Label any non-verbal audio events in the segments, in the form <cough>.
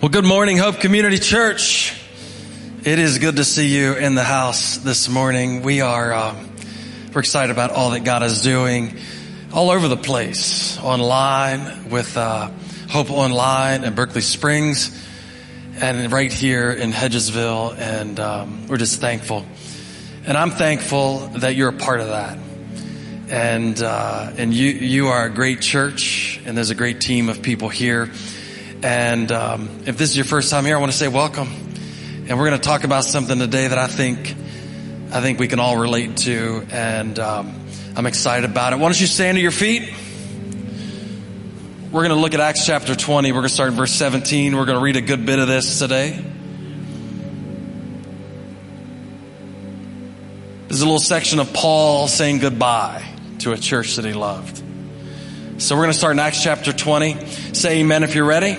Well, good morning, Hope Community Church. It is good to see you in the house this morning. We are um, we're excited about all that God is doing all over the place, online with uh, Hope Online and Berkeley Springs, and right here in Hedgesville, and um, we're just thankful. And I'm thankful that you're a part of that. And uh, and you you are a great church, and there's a great team of people here and um, if this is your first time here, I want to say welcome. And we're going to talk about something today that I think I think we can all relate to, and um, I'm excited about it. Why don't you stand to your feet? We're going to look at Acts chapter 20. We're going to start in verse 17. We're going to read a good bit of this today. This is a little section of Paul saying goodbye to a church that he loved. So we're going to start in Acts chapter 20. Say amen if you're ready.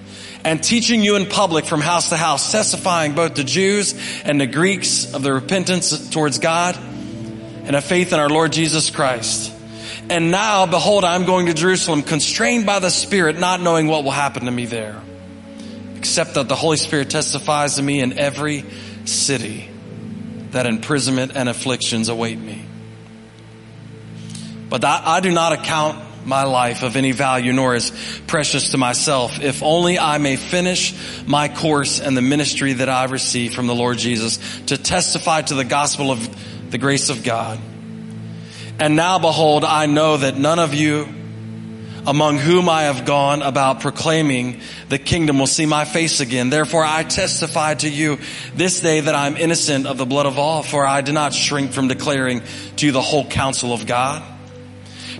and teaching you in public from house to house, testifying both to Jews and the Greeks of the repentance towards God and of faith in our Lord Jesus Christ. And now, behold, I'm going to Jerusalem, constrained by the Spirit, not knowing what will happen to me there, except that the Holy Spirit testifies to me in every city that imprisonment and afflictions await me. But I do not account my life of any value nor is precious to myself, if only I may finish my course and the ministry that I received from the Lord Jesus to testify to the gospel of the grace of God. And now behold, I know that none of you among whom I have gone about proclaiming the kingdom will see my face again. Therefore I testify to you this day that I am innocent of the blood of all, for I did not shrink from declaring to you the whole counsel of God.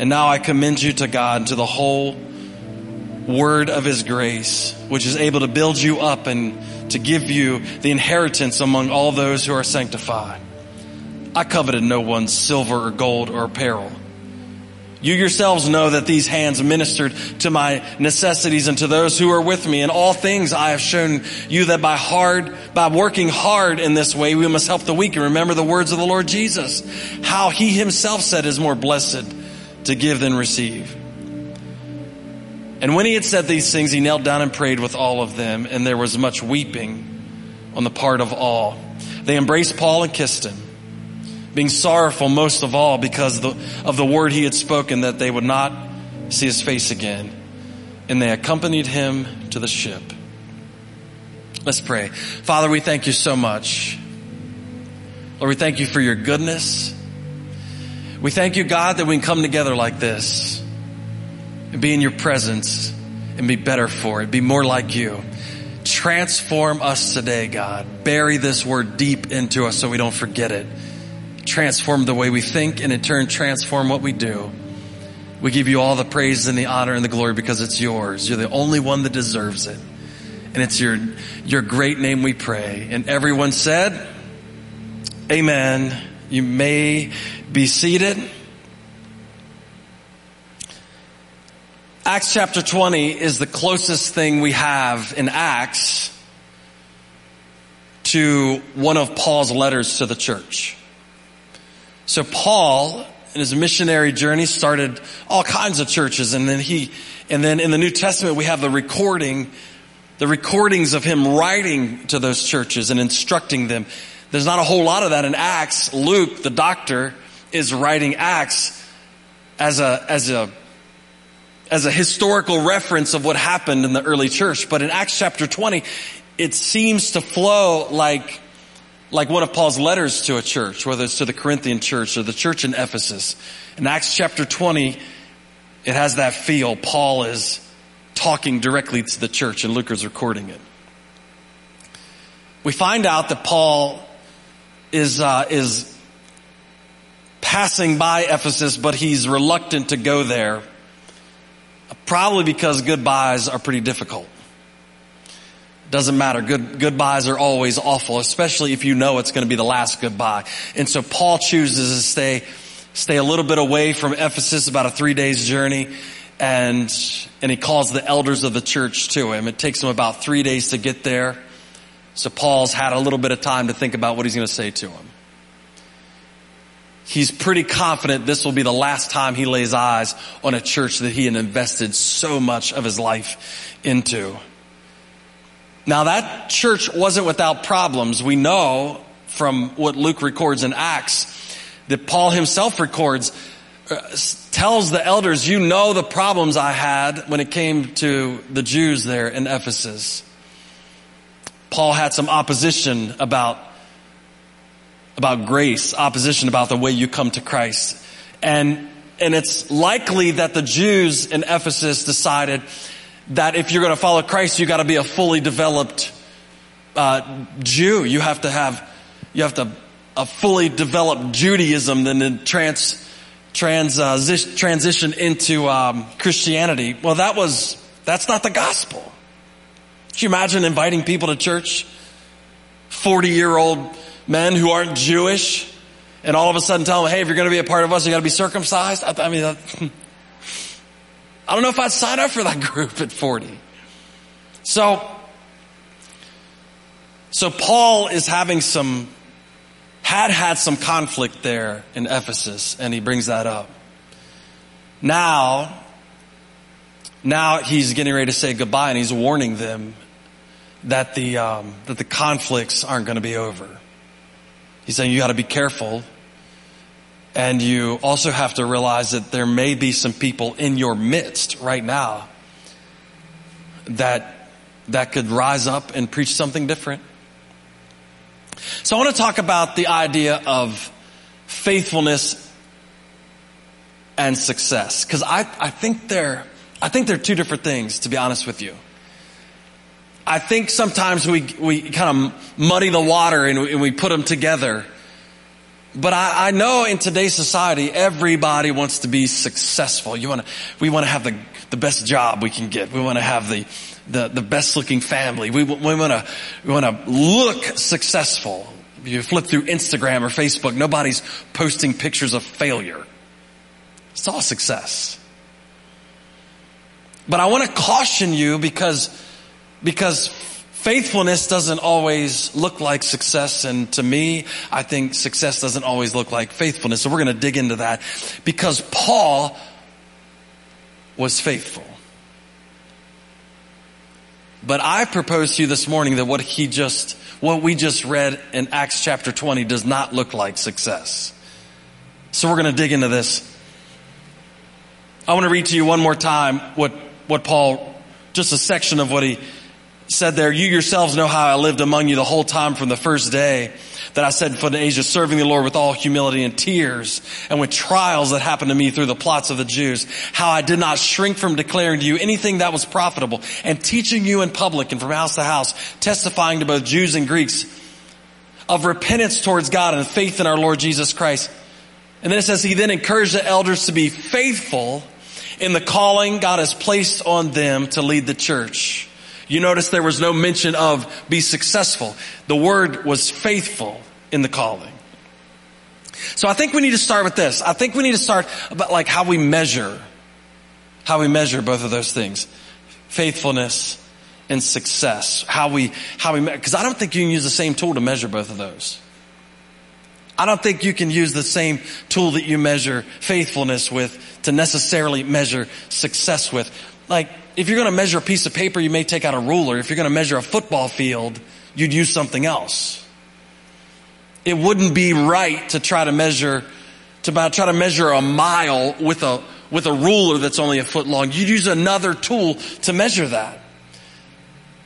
And now I commend you to God, to the whole word of his grace, which is able to build you up and to give you the inheritance among all those who are sanctified. I coveted no one's silver or gold or apparel. You yourselves know that these hands ministered to my necessities and to those who are with me. In all things I have shown you that by hard, by working hard in this way, we must help the weak and remember the words of the Lord Jesus. How he himself said is more blessed to give than receive. And when he had said these things, he knelt down and prayed with all of them, and there was much weeping on the part of all. They embraced Paul and kissed him, being sorrowful most of all because of the word he had spoken that they would not see his face again. And they accompanied him to the ship. Let's pray. Father, we thank you so much. Lord, we thank you for your goodness. We thank you, God, that we can come together like this and be in your presence and be better for it, be more like you. Transform us today, God. Bury this word deep into us so we don't forget it. Transform the way we think and in turn transform what we do. We give you all the praise and the honor and the glory because it's yours. You're the only one that deserves it. And it's your, your great name we pray. And everyone said, Amen. You may be seated. Acts chapter 20 is the closest thing we have in Acts to one of Paul's letters to the church. So Paul, in his missionary journey, started all kinds of churches and then he, and then in the New Testament we have the recording, the recordings of him writing to those churches and instructing them. There's not a whole lot of that in Acts. Luke, the doctor, is writing Acts as a, as a, as a historical reference of what happened in the early church. But in Acts chapter 20, it seems to flow like, like one of Paul's letters to a church, whether it's to the Corinthian church or the church in Ephesus. In Acts chapter 20, it has that feel. Paul is talking directly to the church and Luke is recording it. We find out that Paul is, uh, is passing by Ephesus, but he's reluctant to go there. Probably because goodbyes are pretty difficult. Doesn't matter. Good, goodbyes are always awful, especially if you know it's going to be the last goodbye. And so Paul chooses to stay, stay a little bit away from Ephesus, about a three days journey. And, and he calls the elders of the church to him. It takes him about three days to get there. So Paul's had a little bit of time to think about what he's going to say to him. He's pretty confident this will be the last time he lays eyes on a church that he had invested so much of his life into. Now that church wasn't without problems. We know from what Luke records in Acts that Paul himself records, uh, tells the elders, you know the problems I had when it came to the Jews there in Ephesus. Paul had some opposition about, about grace, opposition about the way you come to Christ. And, and it's likely that the Jews in Ephesus decided that if you're going to follow Christ, you got to be a fully developed uh, Jew. You have to have you have to a fully developed Judaism, then trans trans uh, transition into um, Christianity. Well, that was that's not the gospel. Can you imagine inviting people to church? Forty year old men who aren't Jewish, and all of a sudden tell them, "Hey, if you're going to be a part of us, you got to be circumcised." I, I mean. That, <laughs> I don't know if I'd sign up for that <laughs> group at 40. So, so Paul is having some, had had some conflict there in Ephesus, and he brings that up. Now, now he's getting ready to say goodbye, and he's warning them that the um, that the conflicts aren't going to be over. He's saying you got to be careful and you also have to realize that there may be some people in your midst right now that, that could rise up and preach something different. So I want to talk about the idea of faithfulness and success. Cause I, I think they're, I think they're two different things, to be honest with you. I think sometimes we, we kind of muddy the water and we, and we put them together. But I, I, know in today's society, everybody wants to be successful. You want to, we want to have the, the best job we can get. We want to have the, the, the best looking family. We, we want to, we want to look successful. You flip through Instagram or Facebook, nobody's posting pictures of failure. It's all success. But I want to caution you because, because faithfulness doesn't always look like success. And to me, I think success doesn't always look like faithfulness. So we're going to dig into that because Paul was faithful. But I propose to you this morning that what he just, what we just read in Acts chapter 20 does not look like success. So we're going to dig into this. I want to read to you one more time what, what Paul, just a section of what he said there, you yourselves know how I lived among you the whole time from the first day that I said for the Asia, serving the Lord with all humility and tears and with trials that happened to me through the plots of the Jews, how I did not shrink from declaring to you anything that was profitable and teaching you in public and from house to house, testifying to both Jews and Greeks of repentance towards God and faith in our Lord Jesus Christ. And then it says he then encouraged the elders to be faithful in the calling God has placed on them to lead the church. You notice there was no mention of be successful. The word was faithful in the calling. So I think we need to start with this. I think we need to start about like how we measure, how we measure both of those things. Faithfulness and success. How we, how we, cause I don't think you can use the same tool to measure both of those. I don't think you can use the same tool that you measure faithfulness with to necessarily measure success with. Like, if you're going to measure a piece of paper, you may take out a ruler. If you're going to measure a football field, you'd use something else. It wouldn't be right to try to measure, to try to measure a mile with a, with a ruler that's only a foot long. You'd use another tool to measure that.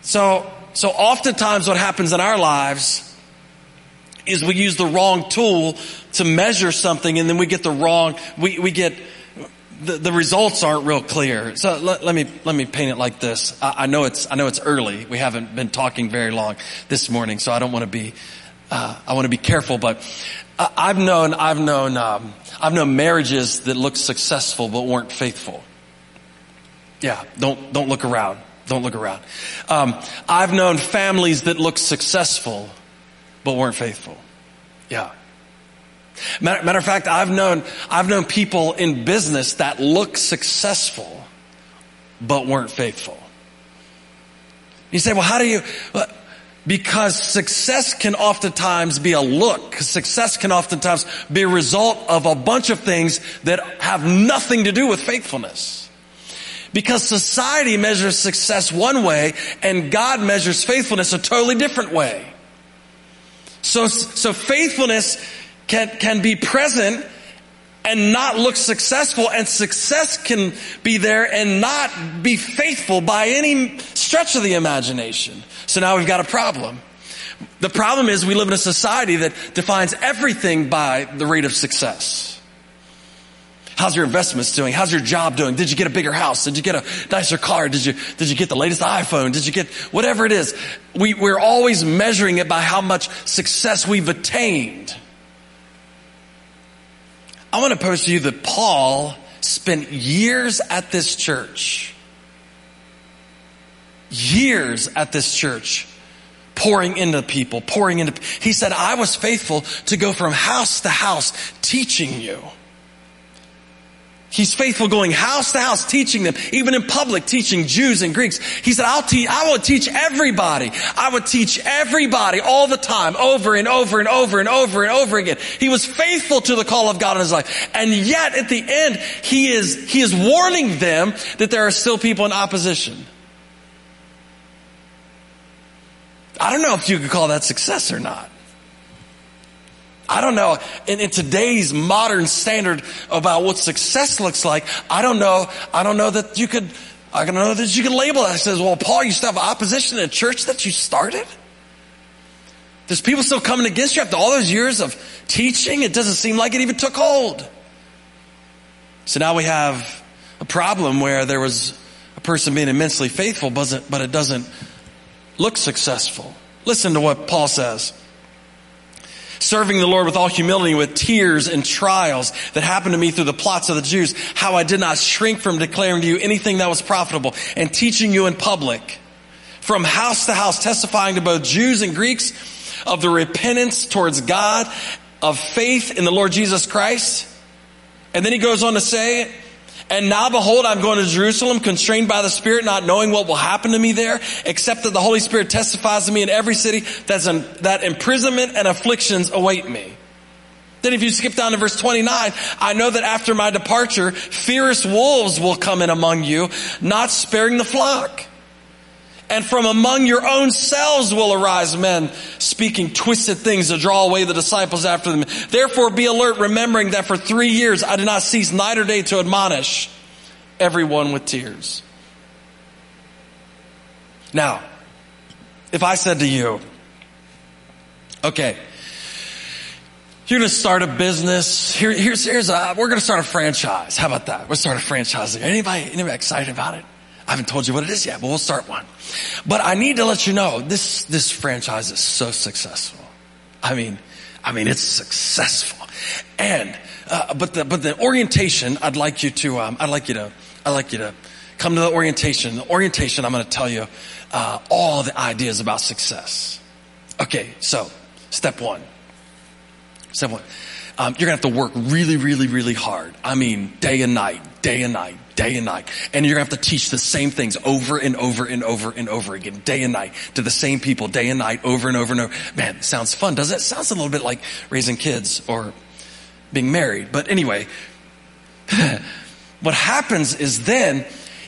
So so oftentimes what happens in our lives is we use the wrong tool to measure something and then we get the wrong, we, we get, the, the results aren't real clear. So let, let me, let me paint it like this. I, I, know it's, I know it's early. We haven't been talking very long this morning, so I don't want to be, uh, I want to be careful, but I've known, I've known, um, I've known marriages that looked successful but weren't faithful. Yeah, don't, don't look around. Don't look around. Um, I've known families that looked successful but weren't faithful. Yeah. Matter, matter of fact, I've known, I've known people in business that look successful but weren't faithful. You say, well, how do you, because success can oftentimes be a look. Success can oftentimes be a result of a bunch of things that have nothing to do with faithfulness. Because society measures success one way and God measures faithfulness a totally different way. So, so faithfulness can, can be present and not look successful and success can be there and not be faithful by any stretch of the imagination. So now we've got a problem. The problem is we live in a society that defines everything by the rate of success. How's your investments doing? How's your job doing? Did you get a bigger house? Did you get a nicer car? Did you, did you get the latest iPhone? Did you get whatever it is? We, we're always measuring it by how much success we've attained. I want to pose to you that Paul spent years at this church, years at this church, pouring into people, pouring into, he said, I was faithful to go from house to house teaching you. He's faithful going house to house teaching them, even in public teaching Jews and Greeks. He said, I'll teach, I will teach everybody. I would teach everybody all the time, over and over and over and over and over again. He was faithful to the call of God in his life. And yet at the end, he is, he is warning them that there are still people in opposition. I don't know if you could call that success or not. I don't know. In, in, today's modern standard about what success looks like, I don't know. I don't know that you could. I don't know that you could label that. It says, "Well, Paul, you still have opposition in a church that you started." There's people still coming against you after all those years of teaching. It doesn't seem like it even took hold. So now we have a problem where there was a person being immensely faithful, but it doesn't look successful. Listen to what Paul says serving the Lord with all humility, with tears and trials that happened to me through the plots of the Jews, how I did not shrink from declaring to you anything that was profitable and teaching you in public, from house to house, testifying to both Jews and Greeks of the repentance towards God, of faith in the Lord Jesus Christ. And then he goes on to say, and now behold, I'm going to Jerusalem, constrained by the Spirit, not knowing what will happen to me there, except that the Holy Spirit testifies to me in every city that, that imprisonment and afflictions await me. Then if you skip down to verse 29, I know that after my departure, fierce wolves will come in among you, not sparing the flock. And from among your own selves will arise men speaking twisted things to draw away the disciples after them. Therefore be alert, remembering that for three years I did not cease night or day to admonish everyone with tears. Now, if I said to you, okay, you're going to start a business. Here, here's, here's a, we're going to start a franchise. How about that? We'll start a franchise. Anybody, anybody excited about it? I haven't told you what it is yet, but we'll start one. But I need to let you know this, this franchise is so successful. I mean, I mean, it's successful. And, uh, but the, but the orientation, I'd like you to, um, I'd like you to, I'd like you to come to the orientation. The orientation, I'm going to tell you, uh, all the ideas about success. Okay. So step one, step one, um, you're going to have to work really, really, really hard. I mean, day and night, day and night, day and night. And you're to have to teach the same things over and over and over and over again, day and night, to the same people, day and night, over and over and over. Man, sounds fun, doesn't it? Sounds a little bit like raising kids or being married. But anyway, <laughs> what happens is then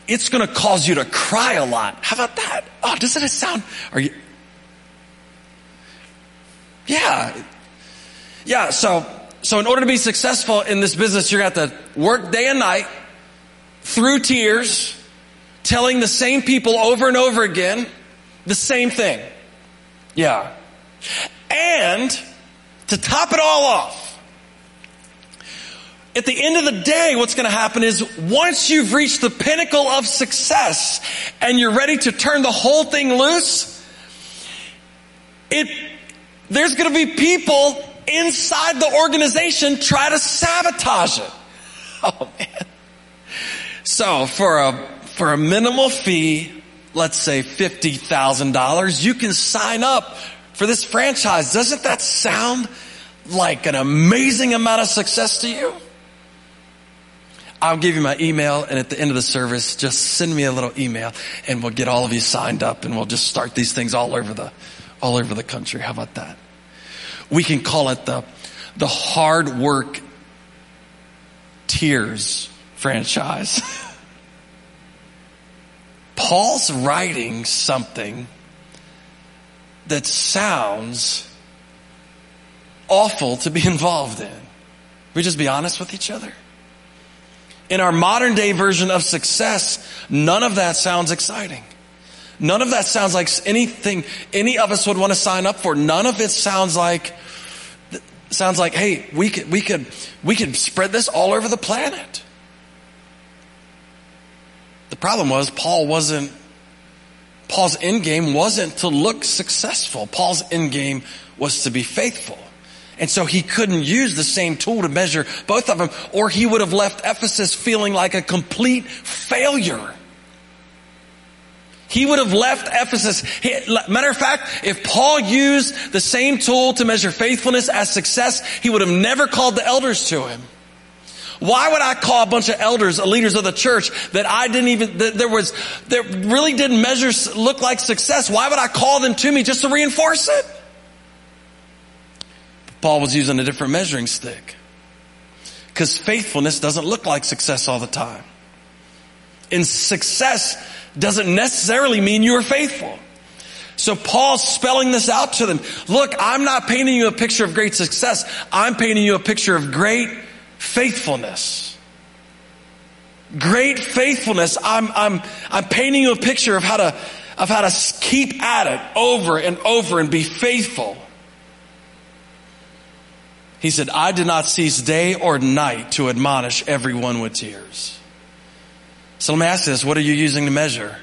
it's to cause you to cry a lot. How about that? Oh, doesn't it sound, are you, yeah. Yeah, so, so in order to be successful in this business, you're to have to work day and night, through tears, telling the same people over and over again The same thing. Yeah. And to top it all off, at the end of the day, what's going to happen is once you've reached the pinnacle of success and you're ready to turn the whole thing loose, it, there's going to be people inside the organization try to sabotage it. <laughs> Oh man. So for a, for a minimal fee, let's say $50,000, you can sign up for this franchise. Doesn't that sound like an amazing amount of success to you? I'll give you my email and at the end of the service, just send me a little email and we'll get all of you signed up and we'll just start these things all over the, all over the country. How about that? We can call it the, the hard work tears franchise. <laughs> Paul's writing something that sounds awful to be <laughs> involved in. We just be honest with each other. In our modern day version of success, none of that sounds exciting. None of that sounds like anything any of us would want to sign up for. None of it sounds like sounds like, hey, we could we could we could spread this all over the planet. The problem was Paul wasn't Paul's end game wasn't to look successful. Paul's end game was to be faithful. And so he couldn't use the same tool to measure both of them, or he would have left Ephesus feeling like a complete failure. He would have left Ephesus. He, matter of fact, if Paul used the same tool to measure faithfulness as success, he would have never called the elders to him. Why would I call a bunch of elders, leaders of the church that I didn't even, that there was, that really didn't measure, look like success? Why would I call them to me just to reinforce it? Paul was using a different measuring stick. Cause faithfulness doesn't look like success all the time. And success doesn't necessarily mean you are faithful. So Paul's spelling this out to them. Look, I'm not painting you a picture of great success. I'm painting you a picture of great faithfulness. Great faithfulness. I'm, I'm, I'm painting you a picture of how to, of how to keep at it over and over and be faithful. He said, I did not cease day or night to admonish everyone with tears. So let me ask this. What are you using to measure?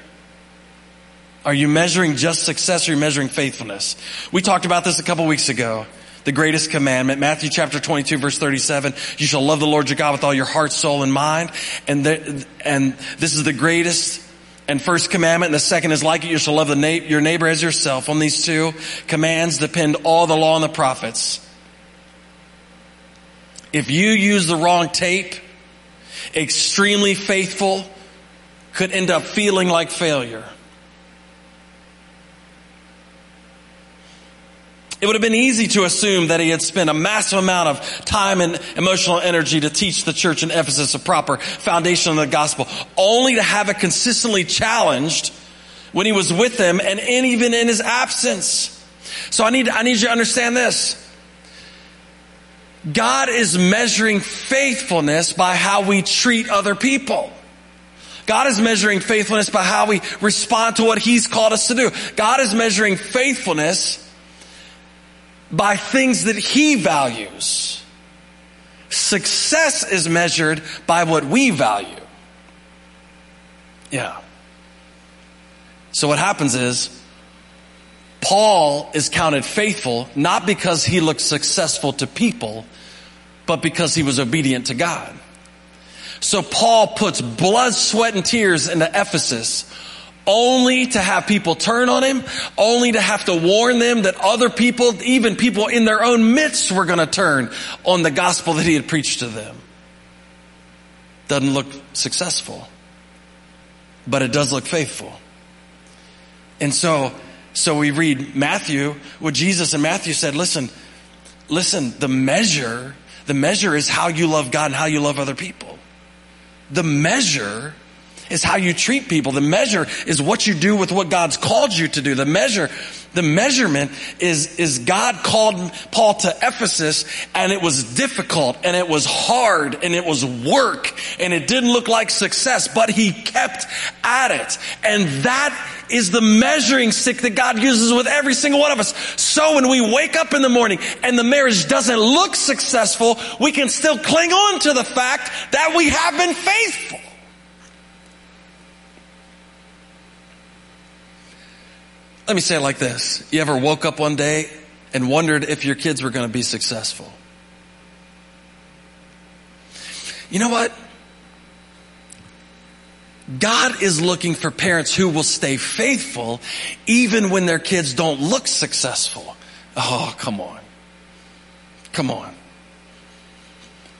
Are you measuring just success or are you measuring faithfulness? We talked about this a couple weeks ago the greatest commandment. Matthew chapter 22 verse 37. You shall love the Lord your God with all your heart, soul, and mind. And, the, and this is the greatest and first commandment. And the second is like it. You shall love the na- your neighbor as yourself. On these two commands depend all the law and the prophets. If you use the wrong tape, extremely faithful could end up feeling like failure. It would have been easy to assume that he had spent a massive amount of time and emotional energy to teach the church in Ephesus a proper foundation of the gospel, only to have it consistently challenged when he was with them and even in his absence. So I need, I need you to understand this. God is measuring faithfulness by how we treat other people. God is measuring faithfulness by how we respond to what He's called us to do. God is measuring faithfulness by things that he values. Success is measured by what we value. Yeah. So what happens is, Paul is counted faithful not because he looked successful to people, but because he was obedient to God. So Paul puts blood, sweat, and tears into Ephesus only to have people turn on him, only to have to warn them that other people, even people in their own midst were going to turn on the gospel that he had preached to them. Doesn't look successful, but it does look faithful. And so, so we read Matthew, what Jesus and Matthew said, listen, listen, the measure, the measure is how you love God and how you love other people. The measure is how you treat people. The measure is what you do with what God's called you to do. The measure, the measurement is, is God called Paul to Ephesus and it was difficult and it was hard and it was work and it didn't look like success, but he kept at it. And that is the measuring stick that God uses with every single one of us. So when we wake up in the morning and the marriage doesn't look successful, we can still cling on to the fact that we have been faithful. Let me say it like this. You ever woke up one day and wondered if your kids were going to be successful? You know what? God is looking for parents who will stay faithful even when their kids don't look successful. Oh, come on. Come on.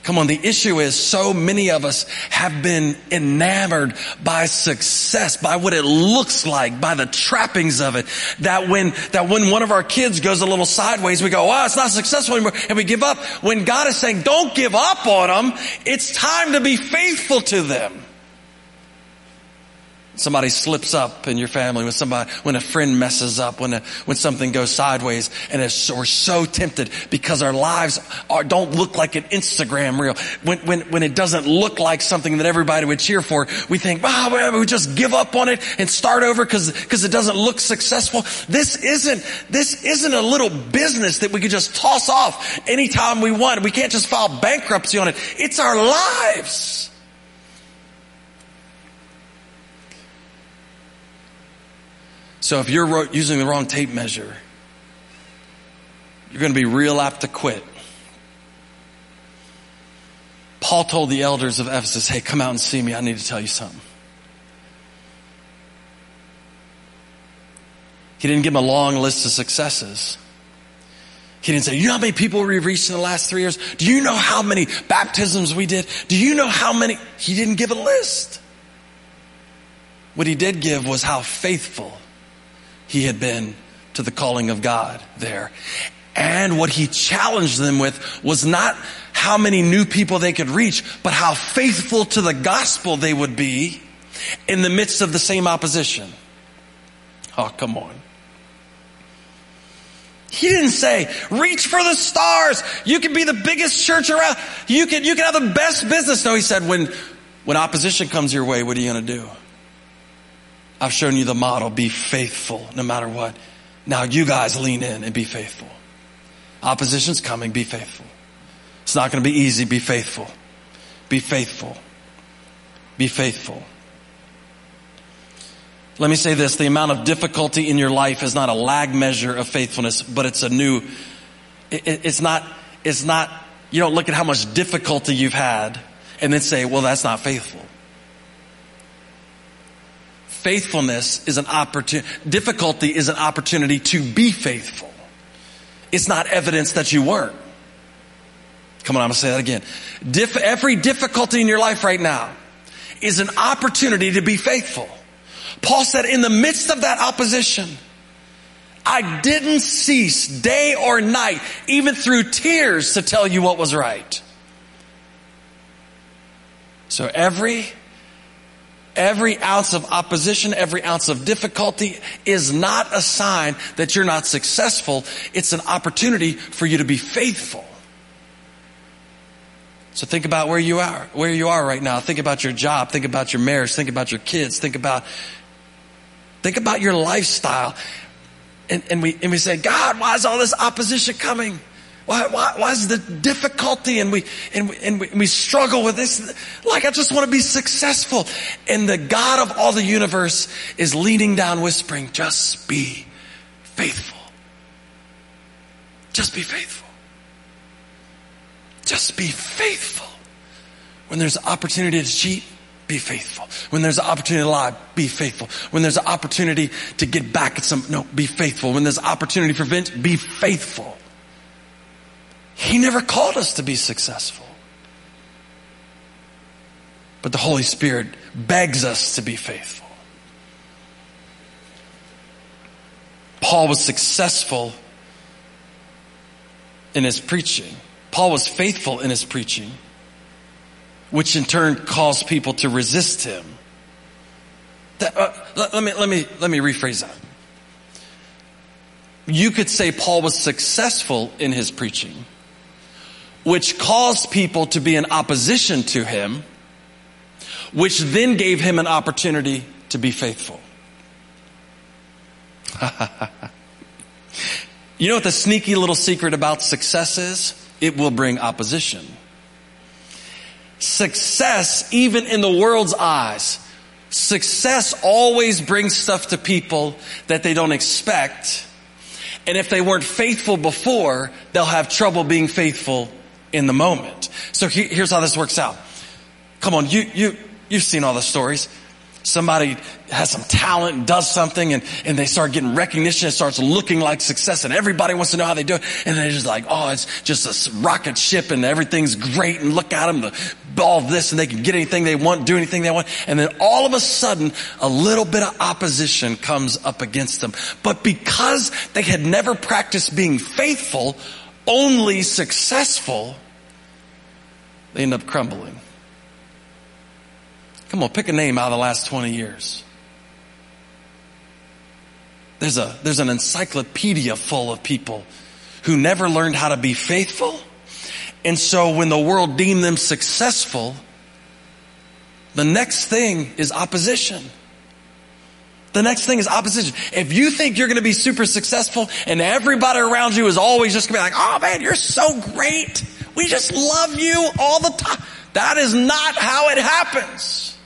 Come on, the issue is so many of us have been enamored by success, by what it looks like, by the trappings of it, that when, that when one of our kids goes a little sideways, we go, oh, it's not successful anymore, and we give up. When God is saying, don't give up on them, it's time to be faithful to them. Somebody slips up in your family, when somebody, when a friend messes up, when a, when something goes sideways, and we're so tempted because our lives are, don't look like an Instagram reel. When, when, when it doesn't look like something that everybody would cheer for, we think, ah, wow, oh, we just give up on it and start over because, because it doesn't look successful. This isn't, this isn't a little business that we could just toss off anytime we want. We can't just file bankruptcy on it. It's our lives. So if you're using the wrong tape measure, you're going to be real apt to quit. Paul told the elders of Ephesus, hey, come out and see me. I need to tell you something. He didn't give them a long list of successes. He didn't say, you know how many people we've reached in the last three years? Do you know how many baptisms we did? Do you know how many? He didn't give a list. What he did give was how faithful he had been to the calling of God there. And what he challenged them with was not how many new people they could reach, but how faithful to the gospel they would be in the midst of the same opposition. Oh, come on. He didn't say, reach for the stars. You can be the biggest church around. You can, you can have the best business. No, he said, when, when opposition comes your way, what are you going to do? I've shown you the model. Be faithful no matter what. Now you guys lean in and be faithful. Opposition's coming. Be faithful. It's not going to be easy. Be faithful. Be faithful. Be faithful. Let me say this. The amount of difficulty in your life is not a lag measure of faithfulness, but it's a new, it, it's not, it's not, you don't look at how much difficulty you've had and then say, well, that's not faithful faithfulness is an opportunity, difficulty is an opportunity to be faithful. It's not evidence that you weren't. Come on, I'm gonna say that again. Dif- every difficulty in your life right now is an opportunity to be faithful. Paul said, in the midst of that opposition, I didn't cease day or night, even through tears, to tell you what was right. So every Every ounce of opposition, every ounce of difficulty is not a sign that you're not successful. It's an opportunity for you to be faithful. So think about where you are, where you are right now. Think about your job. Think about your marriage. Think about your kids. Think about, think about your lifestyle. And, and we, and we say, God, why is all this opposition coming? Why, why, why is the difficulty and we, and we, and we, we struggle with this? Like I just want to be successful. And the God of all the universe is leaning down whispering, just be faithful. Just be faithful. Just be faithful. When there's opportunity to cheat, be faithful. When there's an opportunity to lie, be faithful. When there's an opportunity to get back at some, no, be faithful. When there's opportunity for vengeance, be faithful. He never called us to be successful. But the Holy Spirit begs us to be faithful. Paul was successful in his preaching. Paul was faithful in his preaching, which in turn caused people to resist him. That, uh, let, let, me, let, me, let me rephrase that. You could say Paul was successful in his preaching which caused people to be in opposition to him, which then gave him an opportunity to be faithful. <laughs> you know what the sneaky little secret about success is? It will bring opposition. Success, even in the world's eyes, success always brings stuff to people that they don't expect. And if they weren't faithful before, they'll have trouble being faithful in the moment. So here's how this works out. Come on, you, you, you've seen all the stories somebody has some talent and does something and, and they start getting recognition. It starts looking like success and everybody wants to know how they do it. And they're just like, oh, it's just a rocket ship and everything's great and look at them, the, all this and they can get anything they want, do anything they want. And then all of a sudden, a little bit of opposition comes up against them. But because they had never practiced being faithful, only successful, they end up crumbling. Come on, pick a name out of the last 20 years. There's a, there's an encyclopedia full of people who never learned how to be faithful. And so when the world deemed them successful, the next thing is opposition. The next thing is opposition. If you think you're going to be super successful and everybody around you is always just going to be like, oh man, you're so great. We just love you all the time. That is not how it happens.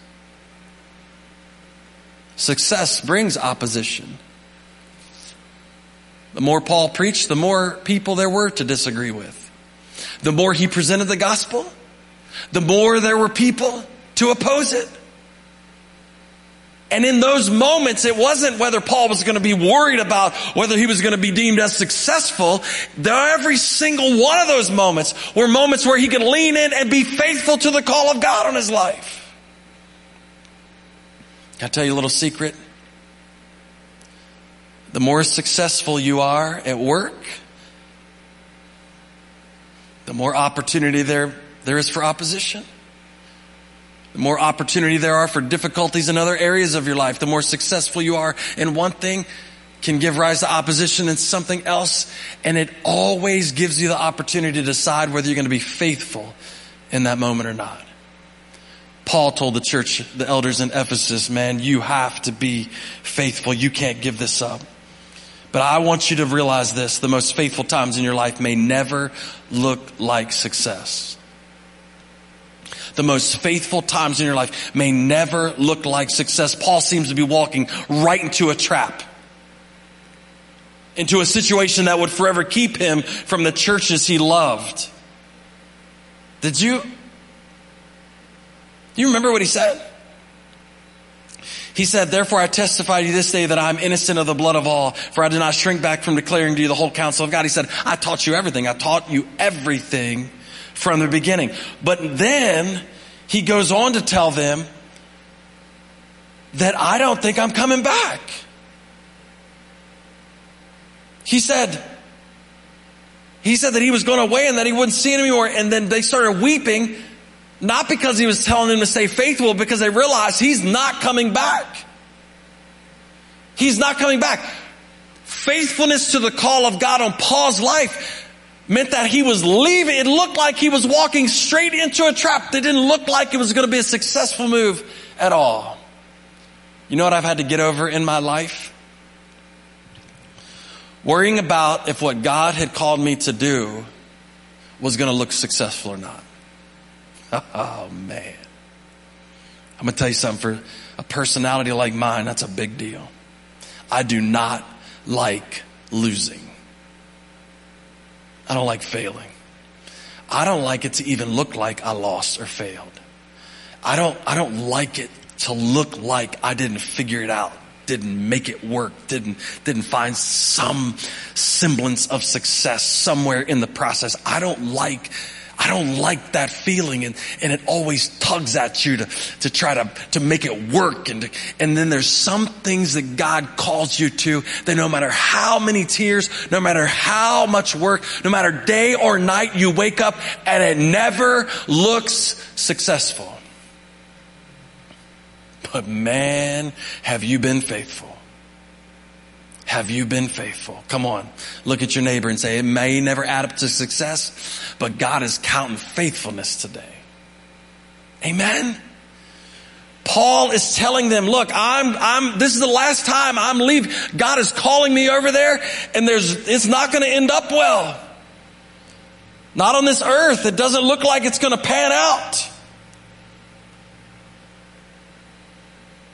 Success brings opposition. The more Paul preached, the more people there were to disagree with. The more he presented the gospel, the more there were people to oppose it. And in those moments, it wasn't whether Paul was going to be worried about whether he was going to be deemed as successful. Every single one of those moments were moments where he could lean in and be faithful to the call of God on his life. Can I tell you a little secret? The more successful you are at work, the more opportunity there, there is for opposition. The more opportunity there are for difficulties in other areas of your life, the more successful you are in one thing can give rise to opposition in something else. And it always gives you the opportunity to decide whether you're going to be faithful in that moment or not. Paul told the church, the elders in Ephesus, man, you have to be faithful. You can't give this up. But I want you to realize this, the most faithful times in your life may never look like success. The most faithful times in your life may never look like success. Paul seems to be walking right into a trap. Into a situation that would forever keep him from the churches he loved. Did you you remember what he said? He said, therefore I testify to you this day that I'm innocent of the blood of all, for I did not shrink back from declaring to you the whole counsel of God. He said, I taught you everything. I taught you everything from the beginning. But then he goes on to tell them that I don't think I'm coming back. He said, he said that he was going away and that he wouldn't see him anymore. And then they started weeping not because he was telling them to stay faithful, because they realized he's not coming back. He's not coming back. Faithfulness to the call of God on Paul's life meant that he was leaving. It looked like he was walking straight into a trap that didn't look like it was going to be a successful move at all. You know what I've had to get over in my life? Worrying about if what God had called me to do was going to look successful or not. <laughs> Oh man. I'm going to tell you something for a personality like mine, that's a big deal. I do not like losing. I don't like failing. I don't like it to even look like I lost or failed. I don't, I don't like it to look like I didn't figure it out, didn't make it work, didn't, didn't find some semblance of success somewhere in the process. I don't like I don't like that feeling and, and it always tugs at you to, to try to, to make it work. And, and then there's some things that God calls you to that no matter how many tears, no matter how much work, no matter day or night you wake up and it never looks successful. But man, have you been faithful? Have you been faithful? Come on. Look at your neighbor and say, it may never add up to success, but God is counting faithfulness today. Amen. Paul is telling them, look, I'm, I'm, this is the last time I'm leaving. God is calling me over there and there's, it's not going to end up well. Not on this earth. It doesn't look like it's going to pan out.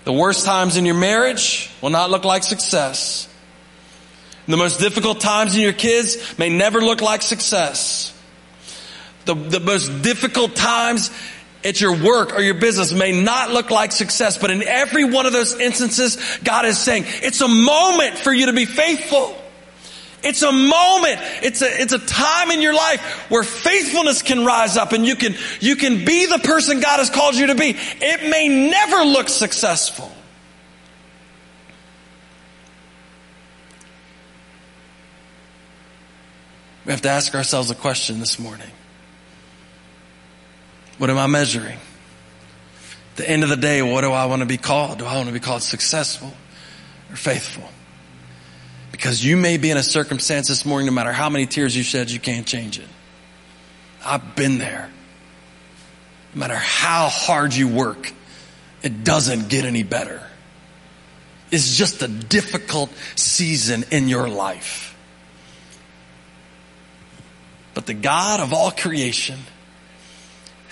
The worst times in your marriage will not look like success. The most difficult times in your kids may never look like success. The, the most difficult times at your work or your business may not look like success, but in every one of those instances, God is saying, it's a moment for you to be faithful. It's a moment. It's a, it's a time in your life where faithfulness can rise up and you can, you can be the person God has called you to be. It may never look successful. We have to ask ourselves a question this morning. What am I measuring? At the end of the day, what do I want to be called? Do I want to be called successful or faithful? Because you may be in a circumstance this morning, no matter how many tears you shed, you can't change it. I've been there. No matter how hard you work, it doesn't get any better. It's just a difficult season in your life. But the God of all creation,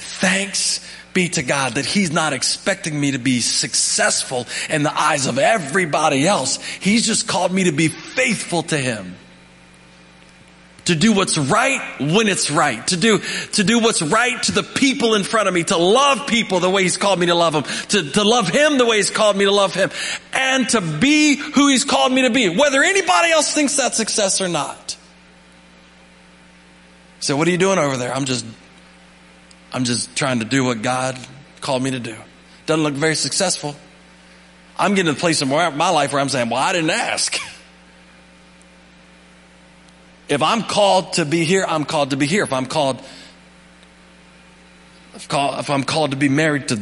Thanks be to God that He's not expecting me to be successful in the eyes of everybody else. He's just called me to be faithful to Him. To do what's right when it's right. To do, to do what's right to the people in front of me. To love people the way He's called me to love them. To, to love Him the way He's called me to love Him. And to be who He's called me to be. Whether anybody else thinks that's success or not. So what are you doing over there? I'm just I'm just trying to do what God called me to do. Doesn't look very successful. I'm getting to the place in my life where I'm saying, well, I didn't ask. If I'm called to be here, I'm called to be here. If I'm called, if I'm called to be married to,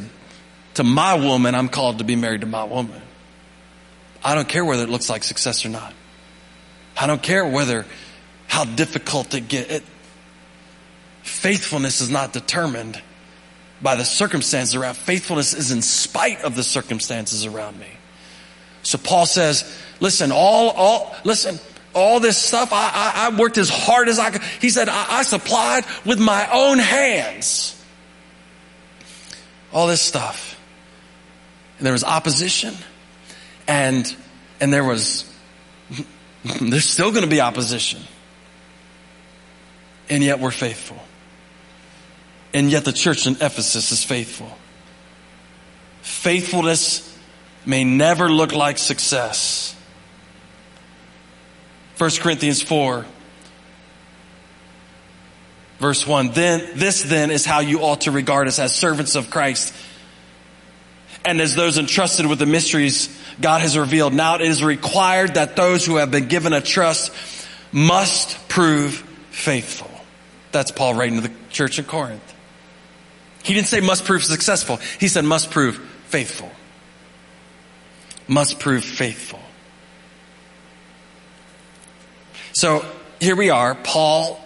to my woman, I'm called to be married to my woman. I don't care whether it looks like success or not. I don't care whether how difficult it gets. Faithfulness is not determined by the circumstances around. Faithfulness is in spite of the circumstances around me. So Paul says, listen, all, all, listen, all this stuff, I, I, I worked as hard as I could. He said, I, I supplied with my own hands. All this stuff. And there was opposition and, and there was, <laughs> there's still going to be opposition. And yet we're faithful. And yet the church in Ephesus is faithful. Faithfulness may never look like success. 1 Corinthians 4 verse 1 then this then is how you ought to regard us as servants of Christ and as those entrusted with the mysteries God has revealed now it is required that those who have been given a trust must prove faithful that's Paul writing to the church in Corinth he didn't say must prove successful. He said must prove faithful. Must prove faithful. So here we are. Paul,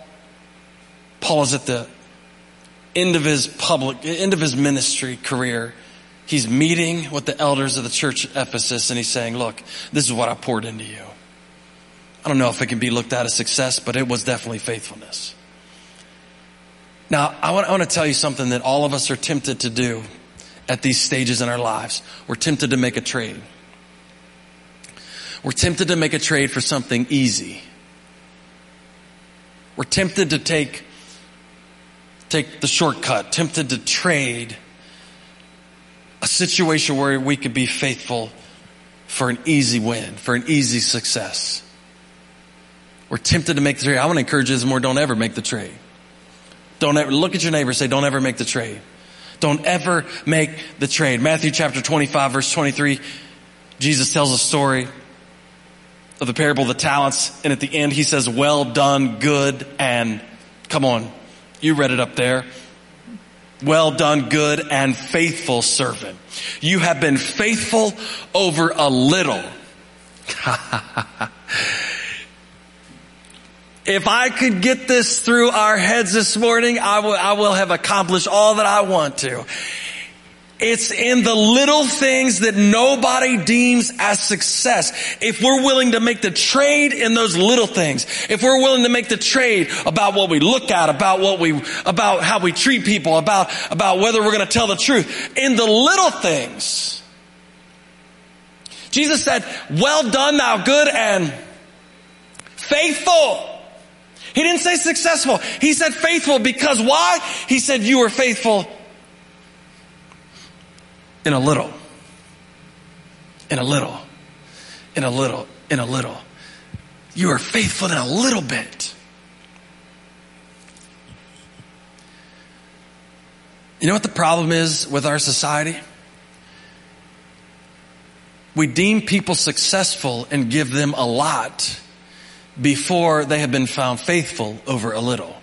Paul is at the end of his public, end of his ministry career. He's meeting with the elders of the church at Ephesus and he's saying, look, this is what I poured into you. I don't know if it can be looked at as success, but it was definitely faithfulness. Now, I want, I want to tell you something that all of us are tempted to do at these stages in our lives. We're tempted to make a trade. We're tempted to make a trade for something easy. We're tempted to take, take the shortcut, tempted to trade a situation where we could be faithful for an easy win, for an easy success. We're tempted to make the trade. I want to encourage you more, don't ever make the trade. Don't ever, look at your neighbor say, don't ever make the trade. Don't ever make the trade. Matthew chapter 25 verse 23, Jesus tells a story of the parable of the talents. And at the end, he says, well done, good and come on. You read it up there. Well done, good and faithful servant. You have been faithful over a little. <laughs> If I could get this through our heads this morning, I will, I will have accomplished all that I want to. It's in the little things that nobody deems as success. If we're willing to make the trade in those little things, if we're willing to make the trade about what we look at, about what we, about how we treat people, about, about whether we're going to tell the truth, in the little things, Jesus said, well done thou good and faithful. He didn't say successful. He said faithful because why? He said you were faithful in a little, in a little, in a little, in a little. You are faithful in a little bit. You know what the problem is with our society? We deem people successful and give them a lot before they have been found faithful over a little.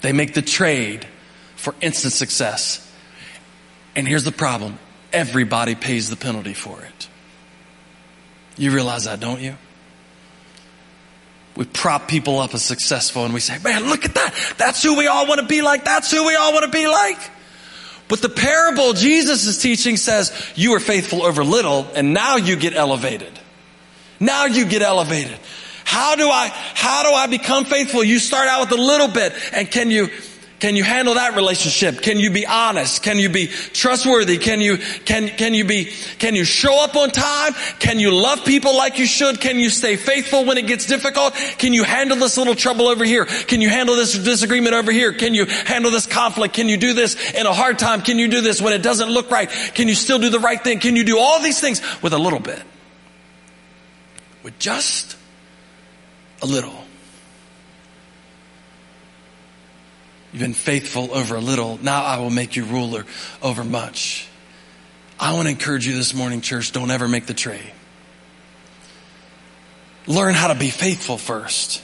They make the trade for instant success. And here's the problem. Everybody pays the penalty for it. You realize that, don't you? We prop people up as successful and we say, man, look at that. That's who we all want to be like. That's who we all want to be like. But the parable Jesus is teaching says, you were faithful over little and now you get elevated. Now you get elevated. How do I, how do I become faithful? You start out with a little bit and can you, can you handle that relationship? Can you be honest? Can you be trustworthy? Can you, can, can you be, can you show up on time? Can you love people like you should? Can you stay faithful when it gets difficult? Can you handle this little trouble over here? Can you handle this disagreement over here? Can you handle this conflict? Can you do this in a hard time? Can you do this when it doesn't look right? Can you still do the right thing? Can you do all these things with a little bit? With just a little. You've been faithful over a little. Now I will make you ruler over much. I want to encourage you this morning, church, don't ever make the trade. Learn how to be faithful first.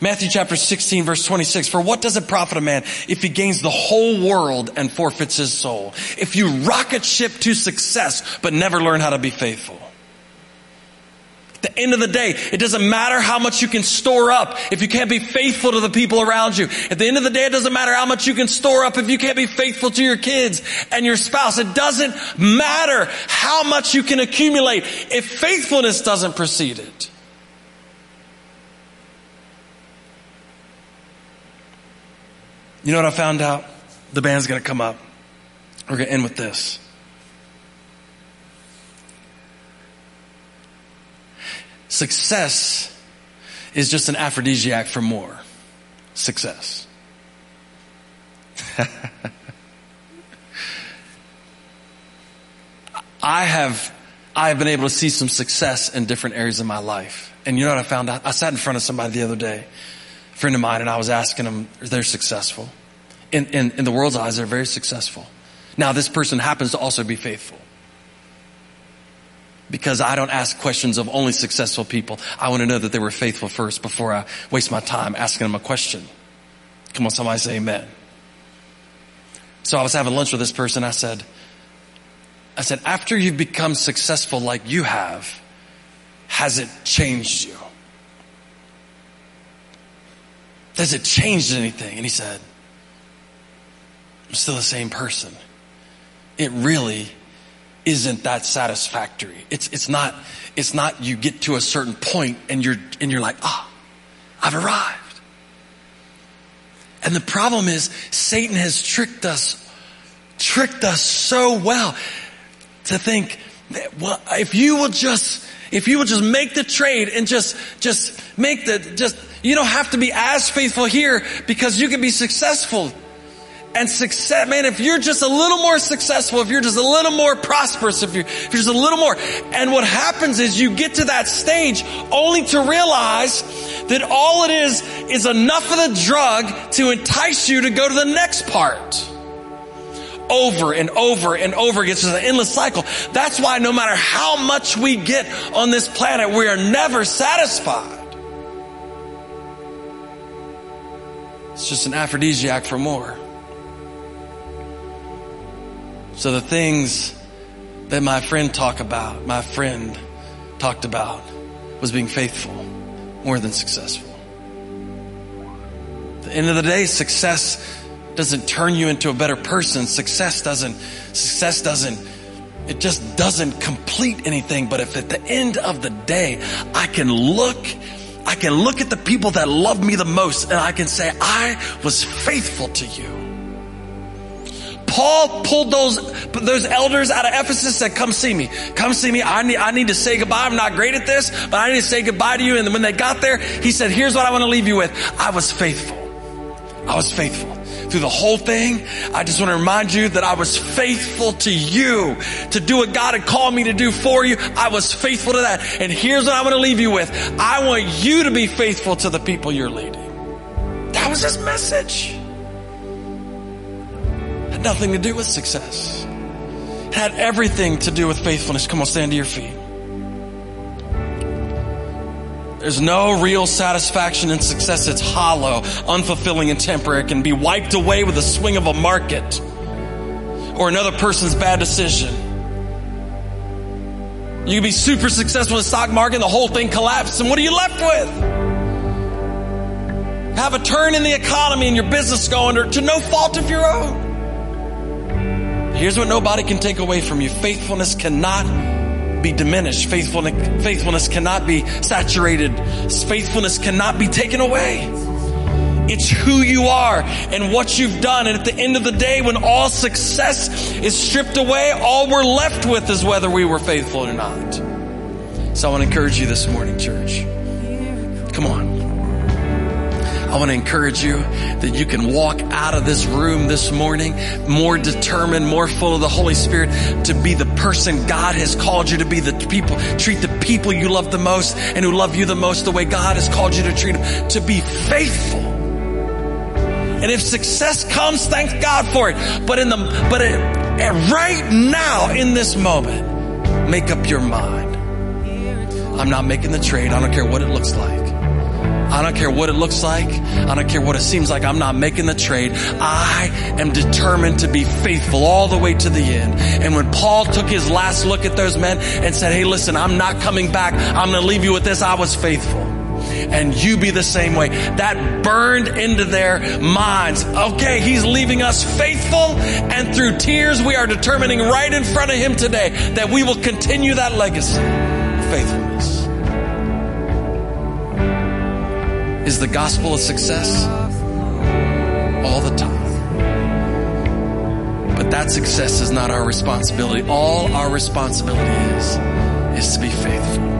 Matthew chapter 16 verse 26, for what does it profit a man if he gains the whole world and forfeits his soul? If you rocket ship to success, but never learn how to be faithful end of the day, it doesn't matter how much you can store up if you can't be faithful to the people around you. At the end of the day, it doesn't matter how much you can store up if you can't be faithful to your kids and your spouse. It doesn't matter how much you can accumulate if faithfulness doesn't precede it. You know what I found out? The band's gonna come up. We're gonna end with this. Success is just an aphrodisiac for more success. <laughs> I have, I have been able to see some success in different areas of my life. And you know what I found out? I sat in front of somebody the other day, a friend of mine, and I was asking them, they're successful. In, in, in the world's eyes, they're very successful. Now, this person happens to also be faithful because I don't ask questions of only successful people. I want to know that they were faithful first before I waste my time asking them a question. Come on, somebody say amen. So I was having lunch with this person. I said, I said, after you've become successful like you have, has it changed you? Has it changed anything? And he said, I'm still the same person. It really isn't that satisfactory. It's, it's not, it's not you get to a certain point and you're, and you're like, ah, oh, I've arrived. And the problem is Satan has tricked us, tricked us so well to think, that, well, if you will just, if you will just make the trade and just, just make the, just, you don't have to be as faithful here because you can be successful and success, man, if you're just a little more successful, if you're just a little more prosperous, if you're, if you're just a little more, and what happens is you get to that stage only to realize that all it is is enough of the drug to entice you to go to the next part. Over and over and over again. It's just an endless cycle. That's why no matter how much we get on this planet, we are never satisfied. It's just an aphrodisiac for more. So the things that my friend talked about, my friend talked about was being faithful more than successful. At the end of the day, success doesn't turn you into a better person. Success doesn't, success doesn't, it just doesn't complete anything. But if at the end of the day, I can look, I can look at the people that love me the most and I can say, I was faithful to you. Paul pulled those, those elders out of Ephesus and said, come see me. Come see me. I need, I need to say goodbye. I'm not great at this, but I need to say goodbye to you. And when they got there, he said, here's what I want to leave you with. I was faithful. I was faithful. Through the whole thing, I just want to remind you that I was faithful to you, to do what God had called me to do for you. I was faithful to that. And here's what I want to leave you with. I want you to be faithful to the people you're leading. That was his message nothing to do with success. Had everything to do with faithfulness. Come on, stand to your feet. There's no real satisfaction in success. It's hollow, unfulfilling, and temporary. It can be wiped away with a swing of a market or another person's bad decision. You can be super successful in the stock market and the whole thing collapses. And what are you left with? Have a turn in the economy and your business going to no fault of your own. Here's what nobody can take away from you. Faithfulness cannot be diminished. Faithfulness, faithfulness cannot be saturated. Faithfulness cannot be taken away. It's who you are and what you've done. And at the end of the day, when all success is stripped away, all we're left with is whether we were faithful or not. So I want to encourage you this morning, church. Come on. I want to encourage you that you can walk out of this room this morning more determined, more full of the Holy Spirit to be the person God has called you to be, the people, treat the people you love the most and who love you the most the way God has called you to treat them, to be faithful. And if success comes, thank God for it. But in the, but it, right now in this moment, make up your mind. I'm not making the trade. I don't care what it looks like. I don't care what it looks like. I don't care what it seems like. I'm not making the trade. I am determined to be faithful all the way to the end. And when Paul took his last look at those men and said, Hey, listen, I'm not coming back. I'm going to leave you with this. I was faithful and you be the same way. That burned into their minds. Okay, he's leaving us faithful and through tears we are determining right in front of him today that we will continue that legacy faithfulness. Is the gospel a success? All the time. But that success is not our responsibility. All our responsibility is, is to be faithful.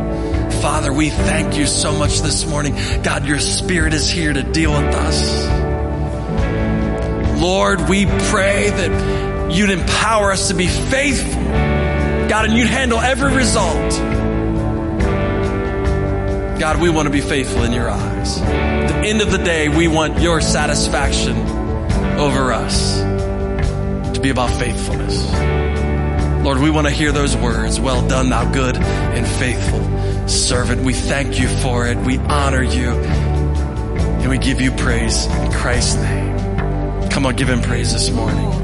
Father, we thank you so much this morning. God, your spirit is here to deal with us. Lord, we pray that you'd empower us to be faithful. God, and you'd handle every result. God, we want to be faithful in your eyes. At the end of the day, we want your satisfaction over us to be about faithfulness. Lord, we want to hear those words. Well done, thou good and faithful servant. We thank you for it. We honor you and we give you praise in Christ's name. Come on, give him praise this morning.